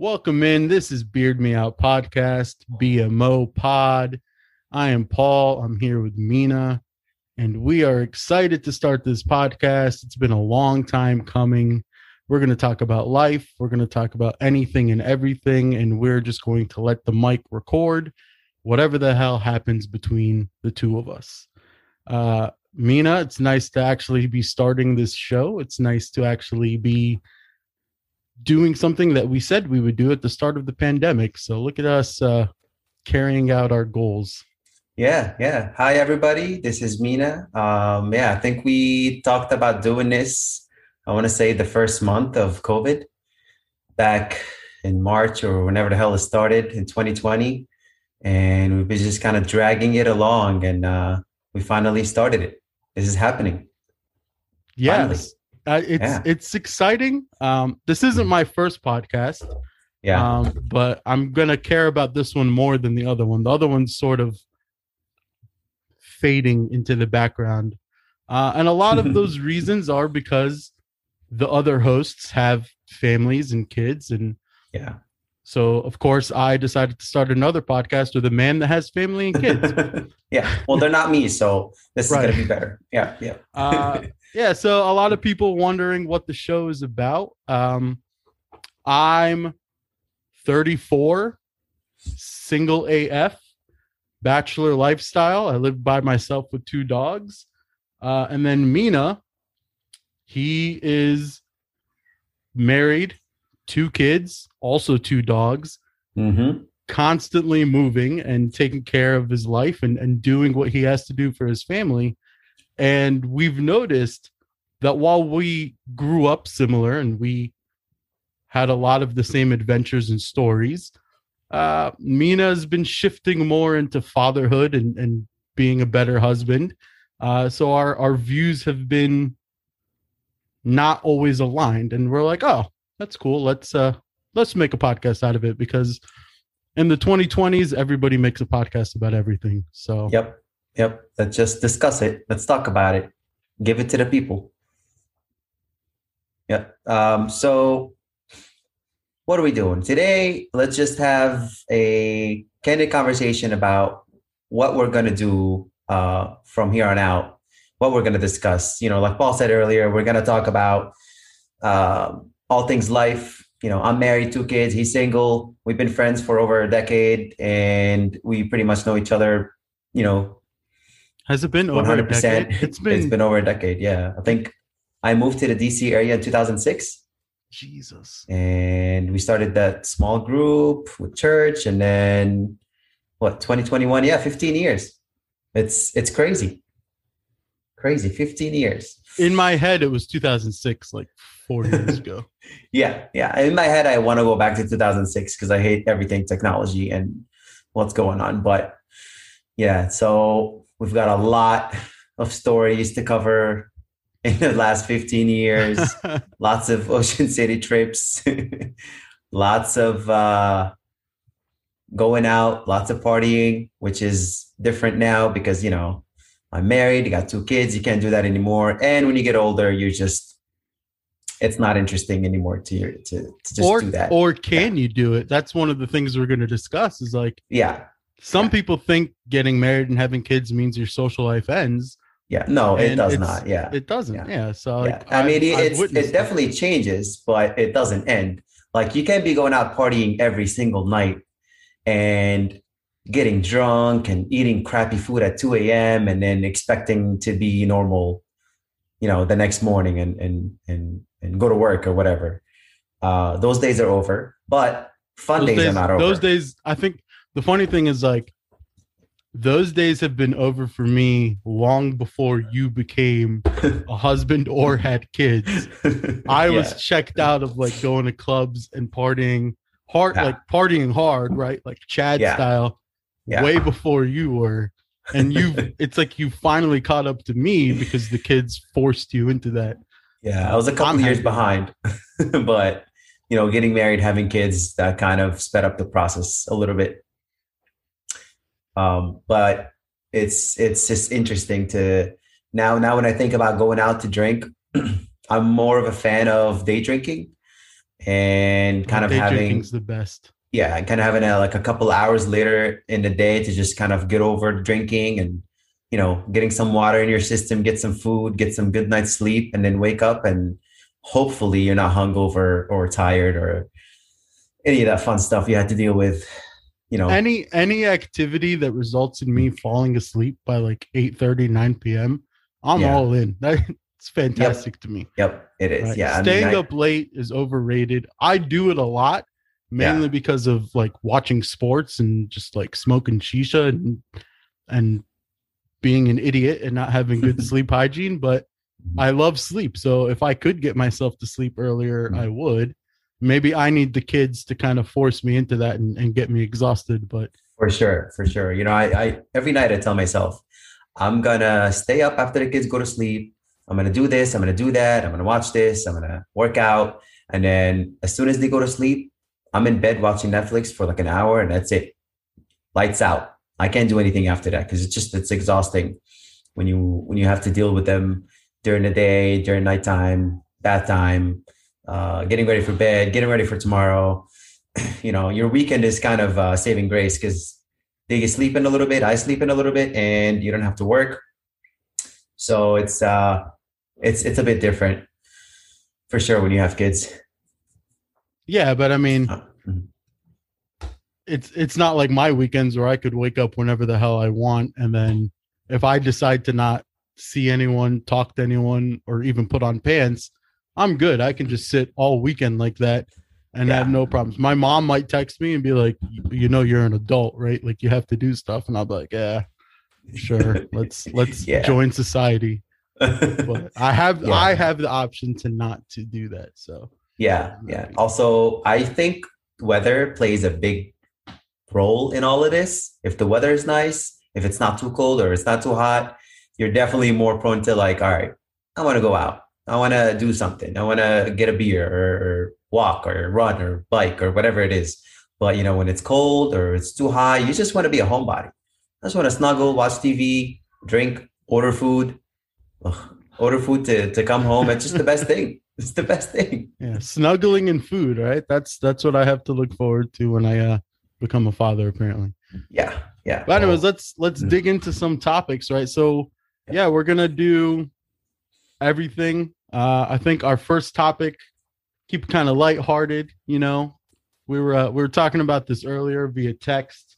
Welcome in. This is Beard Me Out Podcast, BMO Pod. I am Paul. I'm here with Mina, and we are excited to start this podcast. It's been a long time coming. We're going to talk about life. We're going to talk about anything and everything, and we're just going to let the mic record whatever the hell happens between the two of us. Uh, Mina, it's nice to actually be starting this show. It's nice to actually be doing something that we said we would do at the start of the pandemic. So look at us uh, carrying out our goals. Yeah, yeah. Hi, everybody. This is Mina. Um, yeah, I think we talked about doing this. I want to say the first month of COVID back in March or whenever the hell it started in 2020. And we've been just kind of dragging it along and uh, we finally started it. This is happening. Yes. Uh, it's yeah. it's exciting. Um, this isn't my first podcast. Yeah. Um, but I'm gonna care about this one more than the other one. The other one's sort of fading into the background. Uh, and a lot of those reasons are because the other hosts have families and kids and yeah so of course i decided to start another podcast with a man that has family and kids yeah well they're not me so this right. is gonna be better yeah yeah uh, yeah so a lot of people wondering what the show is about um i'm 34 single af bachelor lifestyle. I live by myself with two dogs. Uh, and then Mina, he is married, two kids, also two dogs, mm-hmm. constantly moving and taking care of his life and, and doing what he has to do for his family. And we've noticed that while we grew up similar and we had a lot of the same adventures and stories, uh, Mina's been shifting more into fatherhood and, and being a better husband. Uh, so our, our views have been not always aligned. And we're like, oh, that's cool. Let's uh let's make a podcast out of it because in the 2020s, everybody makes a podcast about everything. So Yep. Yep. Let's just discuss it. Let's talk about it. Give it to the people. Yeah. Um, so what are we doing today? Let's just have a candid conversation about what we're going to do uh, from here on out, what we're going to discuss. You know, like Paul said earlier, we're going to talk about uh, all things life. You know, I'm married, two kids, he's single. We've been friends for over a decade and we pretty much know each other, you know. Has it been 100%. over a decade? It's been, it's been over a decade. Yeah. I think I moved to the DC area in 2006 Jesus. And we started that small group with church and then what 2021 yeah 15 years it's it's crazy crazy 15 years in my head it was 2006 like four years ago yeah yeah in my head i want to go back to 2006 because i hate everything technology and what's going on but yeah so we've got a lot of stories to cover in the last 15 years. lots of Ocean City trips, lots of uh, going out, lots of partying, which is different now because, you know, I'm married, you got two kids, you can't do that anymore. And when you get older, you're just, it's not interesting anymore to you to, to just or, do that. Or can yeah. you do it? That's one of the things we're going to discuss is like, yeah. Some yeah. people think getting married and having kids means your social life ends yeah, no, it does not. Yeah, it doesn't. Yeah, yeah. so yeah. I mean, it, it's it definitely that. changes, but it doesn't end. Like you can't be going out partying every single night and getting drunk and eating crappy food at 2 a.m. and then expecting to be normal, you know, the next morning and and and and go to work or whatever. Uh, those days are over, but fun days, days, are not over. Those days, I think the funny thing is like those days have been over for me long before you became a husband or had kids. I yeah. was checked out of like going to clubs and partying hard, yeah. like partying hard, right? Like Chad yeah. style, way before you were. And you, it's like you finally caught up to me because the kids forced you into that. Yeah, I was a couple I'm years behind, but you know, getting married, having kids, that kind of sped up the process a little bit. Um, but it's it's just interesting to now now when I think about going out to drink, I'm more of a fan of day drinking and kind of Day having drinking's the best. yeah, and kind of having a, like a couple hours later in the day to just kind of get over drinking and you know getting some water in your system, get some food, get some good night's sleep, and then wake up and hopefully you're not hungover or tired or any of that fun stuff you had to deal with. You know, Any any activity that results in me falling asleep by like 8 30 9 p.m. I'm Yeah. all in. That's fantastic to me. yep, it is. right? Yeah, I mean, Staying I- up late is overrated. I do it a lot, mainly because of like watching sports and just like smoking shisha and and being an idiot and not having good sleep hygiene. But I love sleep. So if I could get myself to sleep earlier, I mm. would. Maybe I need the kids to kind of force me into that and, and get me exhausted. But For sure, for sure. You know, I, I every night I tell myself, I'm gonna stay up after the kids go to sleep. I'm gonna do this. I'm gonna do that. I'm gonna watch this. I'm gonna work out, and then as soon as they go to sleep, I'm in bed watching Netflix for like an hour, and that's it. Lights out. I can't do anything after that because it's just it's exhausting when you when you have to deal with them during the day, during nighttime, bath time, uh, getting ready for bed, getting ready for tomorrow. You know your weekend is kind of uh, saving grace because they sleep in a little bit i sleep in a little bit and you don't have to work. So it's uh it's it's a bit different for sure when you have kids. Yeah, but I mean, Uh, mhm. it's it's not like my weekends where I could wake up whenever the hell I want, and then if I decide to not see anyone, talk to anyone, or even put on pants, I'm good. I can just sit all weekend like that and have no problems. My mom might text me and be like, "You know, you're an adult, right? Like you have to do stuff," and I'll be like, "Yeah, sure. Let's let's Yeah. join society." But I have Yeah. I have the option to not to do that. So yeah um, yeah also i think weather plays a big role in all of this if the weather is nice if it's not too cold or it's not too hot you're definitely more prone to like all right i want to go out i want to do something i want to get a beer or, or walk or run or bike or whatever it is but you know when it's cold or it's too high you just want to be a homebody i just want to snuggle watch tv drink order food Ugh, order food to, to come home it's just the best thing it's the best thing yeah, snuggling and food, right? That's that's what I have to look forward to when I uh become a father, apparently. Yeah, yeah. But anyways, Well, let's let's Mm. dig into some topics, right? So yeah, we're gonna do everything. Uh I think our first topic, keep kind of lighthearted, you know. We were uh, we were talking about this earlier via text.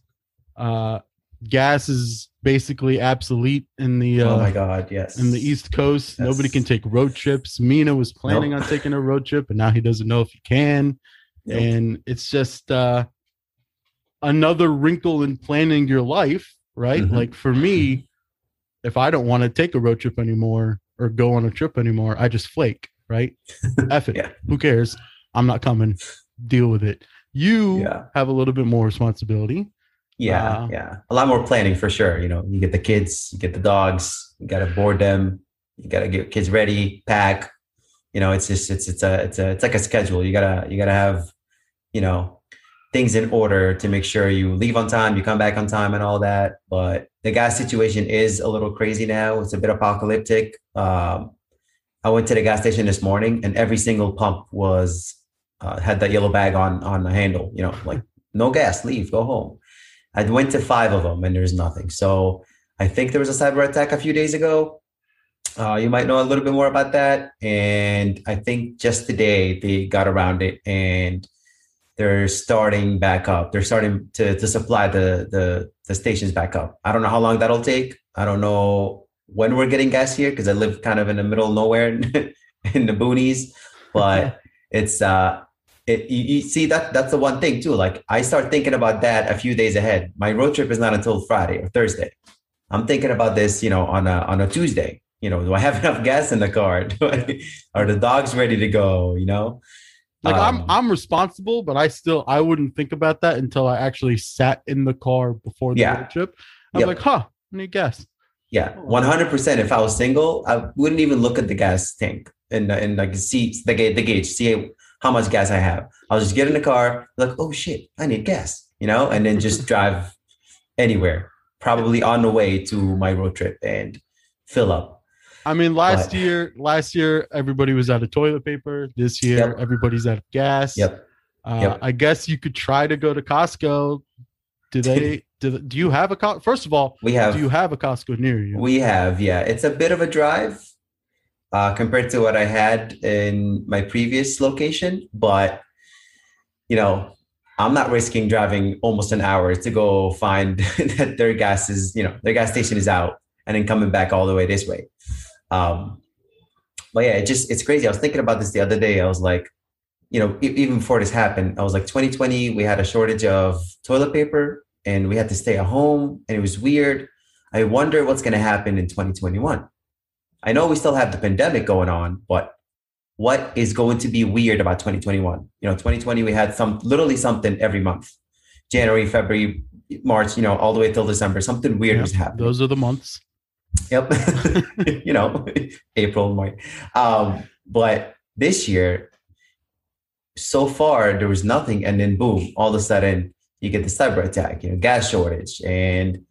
Uh gas is basically obsolete in the uh oh my god, yes. in the East Coast. Nobody can take road trips. Mina was planning Nope. on taking a road trip, and now he doesn't know if he can. Nope. And it's just uh, another wrinkle in planning your life, right? Mhm. Like for me, if I don't want to take a road trip anymore or go on a trip anymore, I just flake, right? F it. Yeah. Who cares? I'm not coming. Deal with it. You Yeah. have a little bit more responsibility. yeah, uh, yeah. A lot more planning for sure. You know, you get the kids, you get the dogs, you gotta board them, you gotta get kids ready, pack. You know, it's just it's it's a it's a it's like a schedule. You gotta you gotta have, you know, things in order to make sure you leave on time, you come back on time and all that. But the gas situation is a little crazy now. It's a bit apocalyptic. Um, I went to the gas station this morning and every single pump was uh, had that yellow bag on on the handle, you know, like no gas, leave, go home. I went to five of them and there's nothing. So I think there was a cyber attack a few days ago. Uh, you might know a little bit more about that. And I think just today they got around it and they're starting back up. They're starting to, to supply the, the, the stations back up. I don't know how long that'll take. I don't know when we're getting gas here because I live kind of in the middle of nowhere in the boonies, but it's, uh, it, you, you see that that's the one thing too. Like I start thinking about that a few days ahead. My road trip is not until Friday or Thursday. I'm thinking about this, you know, on a on a Tuesday. You know, do I have enough gas in the car? I, are the dogs ready to go? You know, Like Um, I'm I'm responsible, but I still I wouldn't think about that until I actually sat in the car before the Yeah. road trip. I'm Yep. like, huh, I need gas. yeah, 100. percent If I was single, I wouldn't even look at the gas tank and and like see the gauge, the gauge, see how much gas I have. I'll just get in the car, like, oh shit, I need gas, you know, and then just drive anywhere, probably on the way to my road trip and fill up. I mean, last But- year, last year everybody was out of toilet paper. This year, Yep. everybody's out of gas. Yep. Uh, Yep. I guess you could try to go to Costco. Do they? do, do you have a Co- first of all? We have Do you have a Costco near you? We have, yeah. It's a bit of a drive uh, compared to what I had in my previous location, but you know, I'm not risking driving almost an hour to go find that their gas is, you know, their gas station is out and then coming back all the way this way. Um, but yeah, it just it's crazy. I was thinking about this the other day. I was like, you know, even before this happened, I was like, 2020, we had a shortage of toilet paper and we had to stay at home and it was weird. I wonder what's going to happen in 2021. I know we still have the pandemic going on, but what is going to be weird about 2021? You know, 2020 we had some literally something every month. January, February, March, you know, all the way till December, something weird Yep, was happening. Those are the months. Yep. you know, April, May. Um, but this year, so far there was nothing, and then boom, all of a sudden you get the cyber attack, you know, gas shortage, and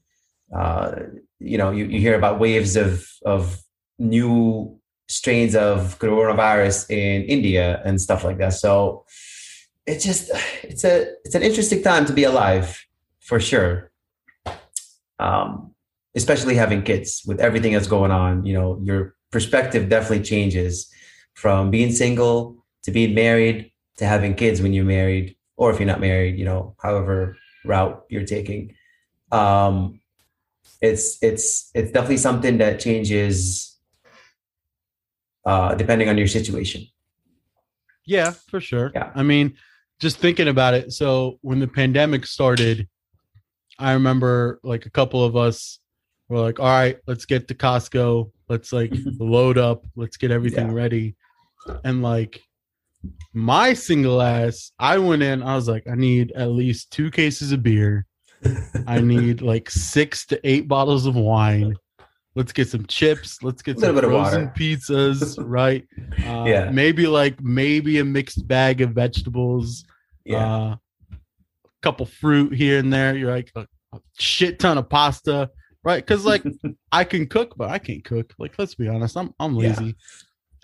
uh, you know, you, you hear about waves of of new strains of coronavirus in India and stuff like that. So it's just it's a it's an interesting time to be alive for sure. Um, especially having kids with everything that's going on, you know, your perspective definitely changes from being single to being married to having kids when you're married, or if you're not married, you know, however route you're taking. Um, it's it's it's definitely something that changes uh, depending on your situation. Yeah, for sure. Yeah. I mean, just thinking about it. So when the pandemic started, I remember like a couple of us were like, all right, let's get to Costco. Let's like load up. Let's get everything Yeah. ready. And like my single ass, I went in, I was like, I need at least two cases of beer. I need like six to eight bottles of wine. Let's get some chips. Let's get some Little bit of frozen pizzas, right? Uh, Yeah. Maybe like maybe a mixed bag of vegetables. yeah, Uh, a couple fruit here and there. You're like a, a shit ton of pasta, right? Because like I can cook, but I can't cook. Like let's be honest, I'm I'm Yeah. lazy.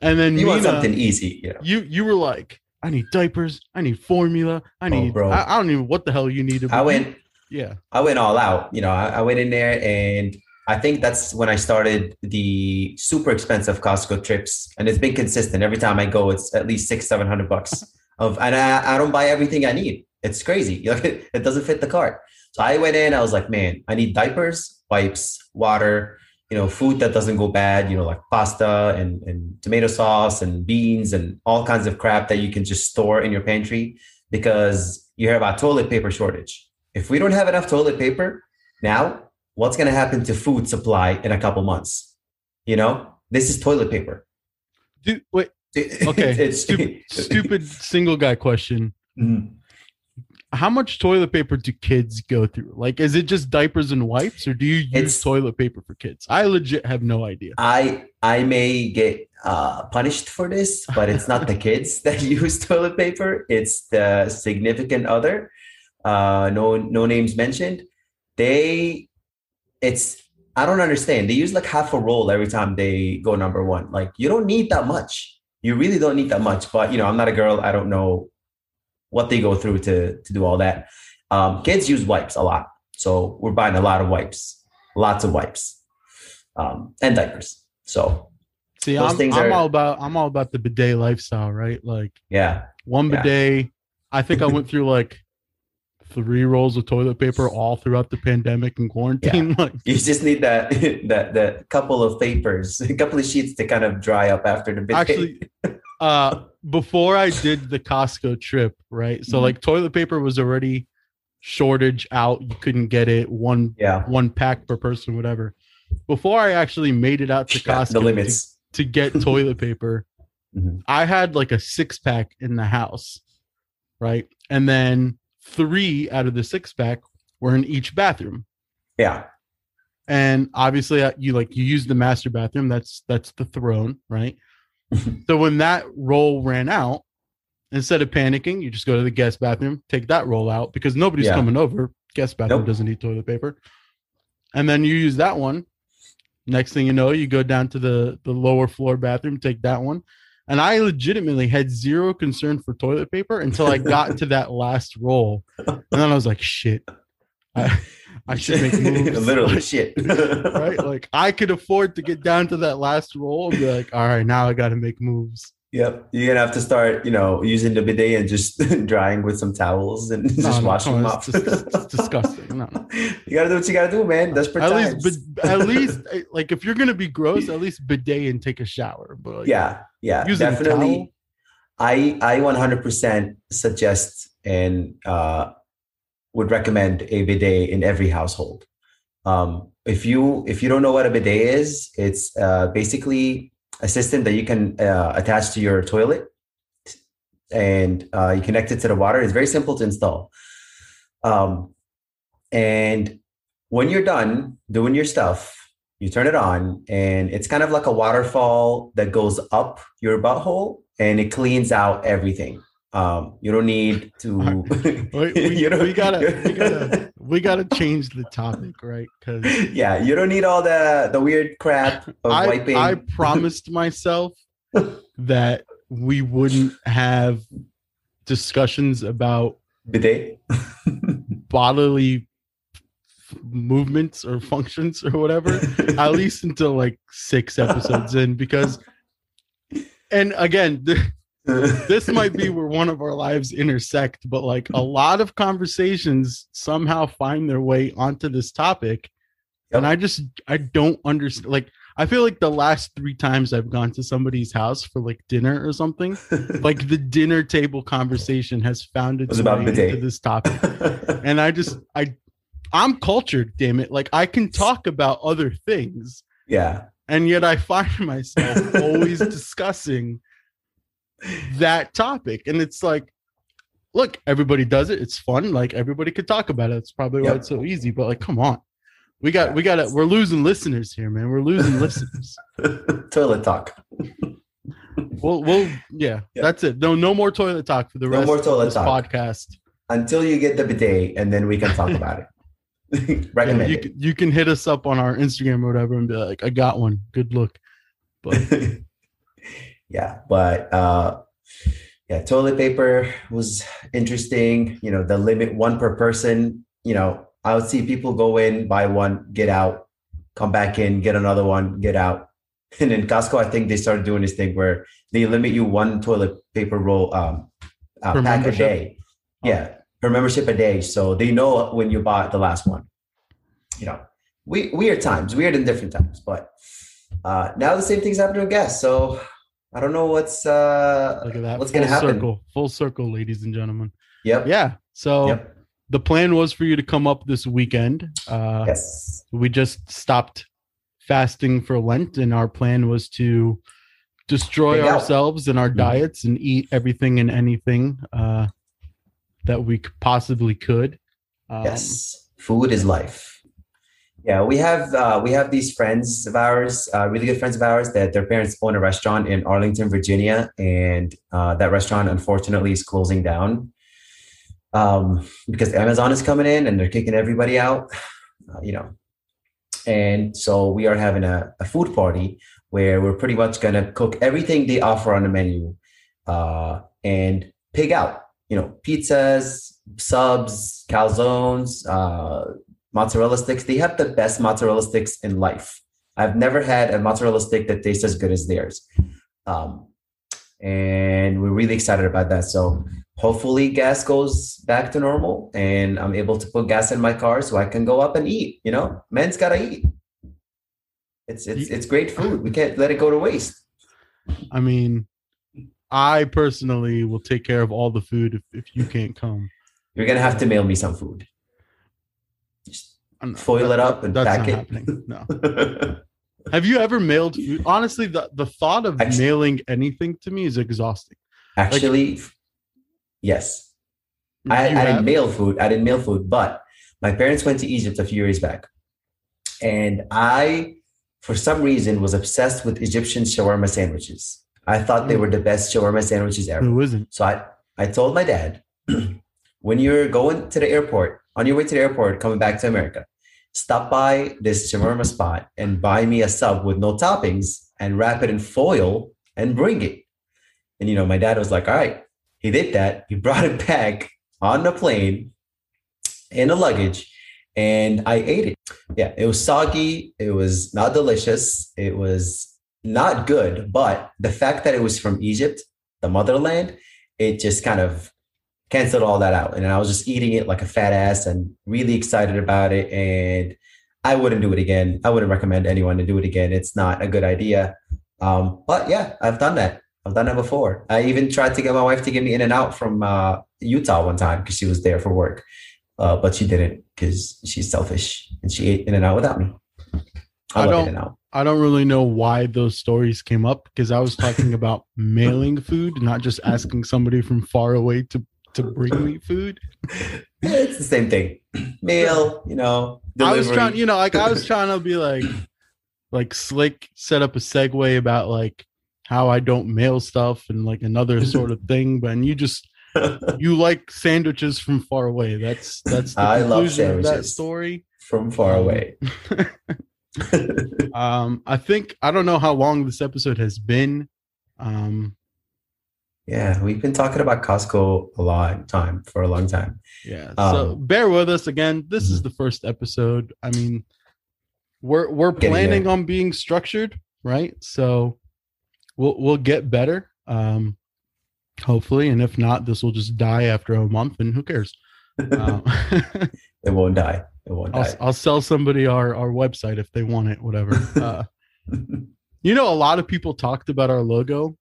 And then you want something easy, you know. you you were like, I need diapers. I need formula. I Oh, need. bro. I, I don't even what the hell you needed. I went Yeah. I went all out. You know, I, I went in there and I think that's when I started the super expensive Costco trips. And it's been consistent. Every time I go, it's at least six, seven hundred bucks of and I, I don't buy everything I need. It's crazy. It doesn't fit the cart. So I went in, I was like, man, I need diapers, wipes, water, you know, food that doesn't go bad, you know, like pasta and, and tomato sauce and beans and all kinds of crap that you can just store in your pantry because you hear about toilet paper shortage. If we don't have enough toilet paper now, what's going to happen to food supply in a couple months? You know, this is toilet paper. Dude, wait. Okay. it's stupid, stupid single guy question. Mhm. How much toilet paper do kids go through? Like, is it just diapers and wipes, or do you use It's- toilet paper for kids? I legit have no idea. I I may get uh, punished for this, but it's not the kids that use toilet paper. It's the significant other. Uh, no no names mentioned. They, it's I don't understand. They use like half a roll every time they go number one. Like you don't need that much. You really don't need that much. But you know, I'm not a girl. I don't know what they go through to to do all that. Um, kids use wipes a lot, so we're buying a lot of wipes, lots of wipes, um, and diapers. So See, I'm, I'm are- all about I'm all about the bidet lifestyle, right? Like yeah, one Yeah. bidet. I think I went through like three rolls of toilet paper all throughout the pandemic and quarantine. Like, you just need that that that couple of papers, a couple of sheets to kind of dry up after the bidet. actually, uh, before I did the Costco trip, right? So Mhm. like toilet paper was already shortage out. You couldn't get it one yeah, one pack per person, whatever. Before I actually made it out to Yeah, Costco to- to get toilet paper, Mhm. I had like a six pack in the house, right? And then three out of the six pack were in each bathroom. Yeah, And obviously, uh, you like you use the master bathroom. That's that's the throne, right? so when that roll ran out, instead of panicking, you just go to the guest bathroom, take that roll out because nobody's Yeah. coming over. Guest bathroom Nope. doesn't need toilet paper, and then you use that one. Next thing you know, you go down to the the lower floor bathroom, take that one. And I legitimately had zero concern for toilet paper until I got to that last roll. And then I was like, shit. I, I should make moves. Literally Like, shit. right? Like I could afford to get down to that last roll and be like, all right, now I gotta make moves. Yep. You're gonna have to start, you know, using the bidet and just drying with some towels and No, just no, washing come them off. it's it's disgusting. No, no. You gotta do what you gotta do, man. Desperate At times. least, but at least, eh, like if you're gonna be gross, at least bidet and take a shower. But like, yeah, yeah, using definitely. I I 100% suggest and uh, would recommend a bidet in every household. Um, if you if you don't know what a bidet is, it's uh, basically a system that you can uh, attach to your toilet, and uh, you connect it to the water. It's very simple to install. Um, and when you're done doing your stuff, you turn it on, and it's kind of like a waterfall that goes up your butthole, and it cleans out everything. Um, you don't need to. Wait, we, you don't- we gotta, we gotta, we gotta change the topic, right? Because yeah, you don't need all the the weird crap of I, wiping. I promised myself that we wouldn't have discussions about bidet. bodily movements or functions or whatever at least until like six episodes in because and again th- this might be where one of our lives intersect but like a lot of conversations somehow find their way onto this topic and i just i don't understand like i feel like the last three times i've gone to somebody's house for like dinner or something like the dinner table conversation has found its about way into this topic. And I just I I'm cultured, damn it. Like I can talk about other things, yeah, and yet I find myself always discussing that topic. And it's like, look, everybody does it. It's fun. Like everybody could talk about it. It's probably why Yep. it's so easy. But like, come on. We got we got to we're losing listeners here, man. We're losing listeners. toilet talk. We'll we'll yeah, that's it. No no more toilet talk for the No rest more of toilet this talk. podcast. Until you get the bidet, and then we can talk about it. Yeah, you, you can hit us up on our Instagram or whatever and be like, I got one. Good look. But yeah, but uh, yeah, toilet paper was interesting. You know, the limit one per person. You know, I would see people go in, buy one, get out, come back in, get another one, get out. And in Costco, I think they started doing this thing where they limit you one toilet paper roll um, uh, pack a day. Yeah, per membership a day, so they know when you bought the last one. You know, we weird times, weird in different times, but uh, now the same thing's happening with gas. So I don't know what's uh, look at that. what's full gonna happen. circle. Full circle, ladies and gentlemen. Yep. Yeah. So Yep. the plan was for you to come up this weekend. Uh Yes. we just stopped fasting for Lent, and our plan was to destroy Hang out. ourselves and our Mhm. diets and eat everything and anything uh that we possibly could. Um, yes. Food is life. Yeah, we have uh, we have these friends of ours, uh, really good friends of ours, that their parents own a restaurant in Arlington, Virginia, and uh, that restaurant unfortunately is closing down um, because Amazon is coming in and they're kicking everybody out. Uh, you know, and so we are having a, a food party where we're pretty much going to cook everything they offer on the menu uh, and pig out. You know, pizzas, subs, calzones, uh, mozzarella sticks. They have the best mozzarella sticks in life. I've never had a mozzarella stick that tastes as good as theirs. Um, and we're really excited about that. So hopefully gas goes back to normal and I'm able to put gas in my car so I can go up and eat. You know, men's gotta eat. It's it's it's great food. We can't let it go to waste. I mean, I personally will take care of all the food if, if you can't come. You're gonna have to mail me some food. Just not- Foil it up and that's pack not it. happening. No. Have you ever mailed food? Honestly, the, the thought of Actu- mailing anything to me is exhausting. Actually, yes. I, I didn't mail food. I didn't mail food, but my parents went to Egypt a few years back. And I, for some reason, was obsessed with Egyptian shawarma sandwiches. I thought they mm. were the best shawarma sandwiches ever. Who isn't? So I, I told my dad, when you're going to the airport, on your way to the airport, coming back to America, stop by this shawarma spot and buy me a sub with no toppings and wrap it in foil and bring it. And you know, my dad was like, all right, he did that. He brought it back on the plane in the luggage and I ate it. Yeah, it was soggy. It was not delicious. It was not good. But the fact that it was from Egypt, the motherland, it just kind of canceled all that out. And I was just eating it like a fat ass and really excited about it. And I wouldn't do it again. I wouldn't recommend anyone to do it again. It's not a good idea. Um, but yeah, I've done that. I've done that before. I even tried to get my wife to give me In-N-Out from uh, Utah one time because she was there for work, uh, but she didn't because she's selfish and she ate In-N-Out without me. I, I don't. I don't really know why those stories came up because I was talking about mailing food, not just asking somebody from far away to to bring me food. it's the same thing. Mail, you know. Delivery. I was trying, you know, like I was trying to be like, like slick, set up a segue about like how I don't mail stuff and like another sort of thing. But you just you like sandwiches from far away. That's that's the I love sandwiches of that story from far um, away. um, I think I don't know how long this episode has been. Um, yeah, we've been talking about Costco a long time for a long time. Yeah. Um, so bear with us again. This mm-hmm. is the first episode. I mean, we're we're planning on being structured, right? So we'll we'll get better. Um hopefully, and if not, this will just die after a month and who cares? Um, it won't die. I'll. I'll sell somebody our our website if they want it, whatever. Uh, you know, a lot of people talked about our logo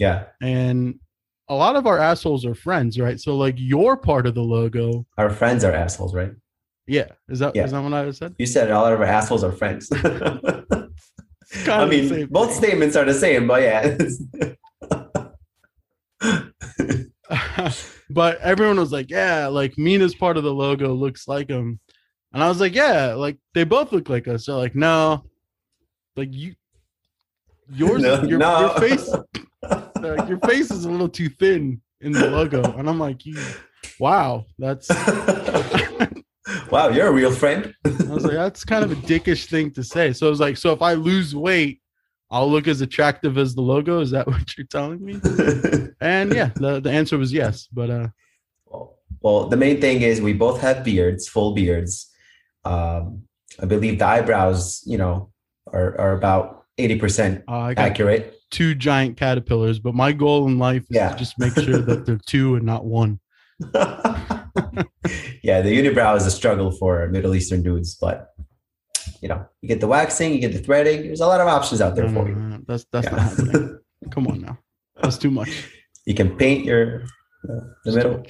yeah. And a lot of our assholes are friends, right? So like your part of the logo. Our friends are assholes, right? Yeah. Is that yeah. is that what I said? You said a lot of our assholes are friends. I mean, both statements are the same, but yeah. but everyone was like, yeah, like Mina's part of the logo looks like him. And I was like, yeah, like they both look like us. They're like, no, like you, yours, no, your, no. your face, uh, your face is a little too thin in the logo. And I'm like, wow, that's. wow, you're a real friend. I was like, that's kind of a dickish thing to say. So I was like, so if I lose weight, I'll look as attractive as the logo. Is that what you're telling me? and yeah, the, the answer was yes. But uh well, the main thing is we both have beards, full beards. Um, I believe the eyebrows, you know, are, are about 80% uh, accurate two giant caterpillars, but my goal in life is yeah. to just make sure that they're two and not one. yeah, the unibrow is a struggle for Middle Eastern dudes, but you know, you get the waxing, you get the threading. There's a lot of options out there no, for no, no, you. That's that's yeah. not happening. Come on now, that's too much. You can paint your uh, the middle.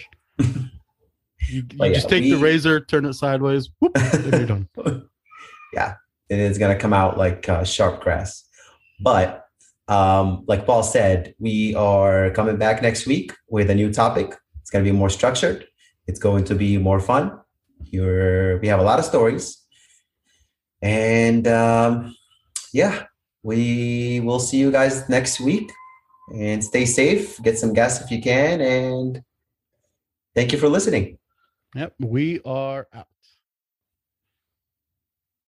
You, you yeah, just take we, the razor, turn it sideways, whoop, and you're done. yeah, and it's gonna come out like uh, sharp grass. But um, like Paul said, we are coming back next week with a new topic. It's going to be more structured. It's going to be more fun. You're, we have a lot of stories. And um, yeah, we will see you guys next week. And stay safe. Get some gas if you can. And thank you for listening. Yep, we are out.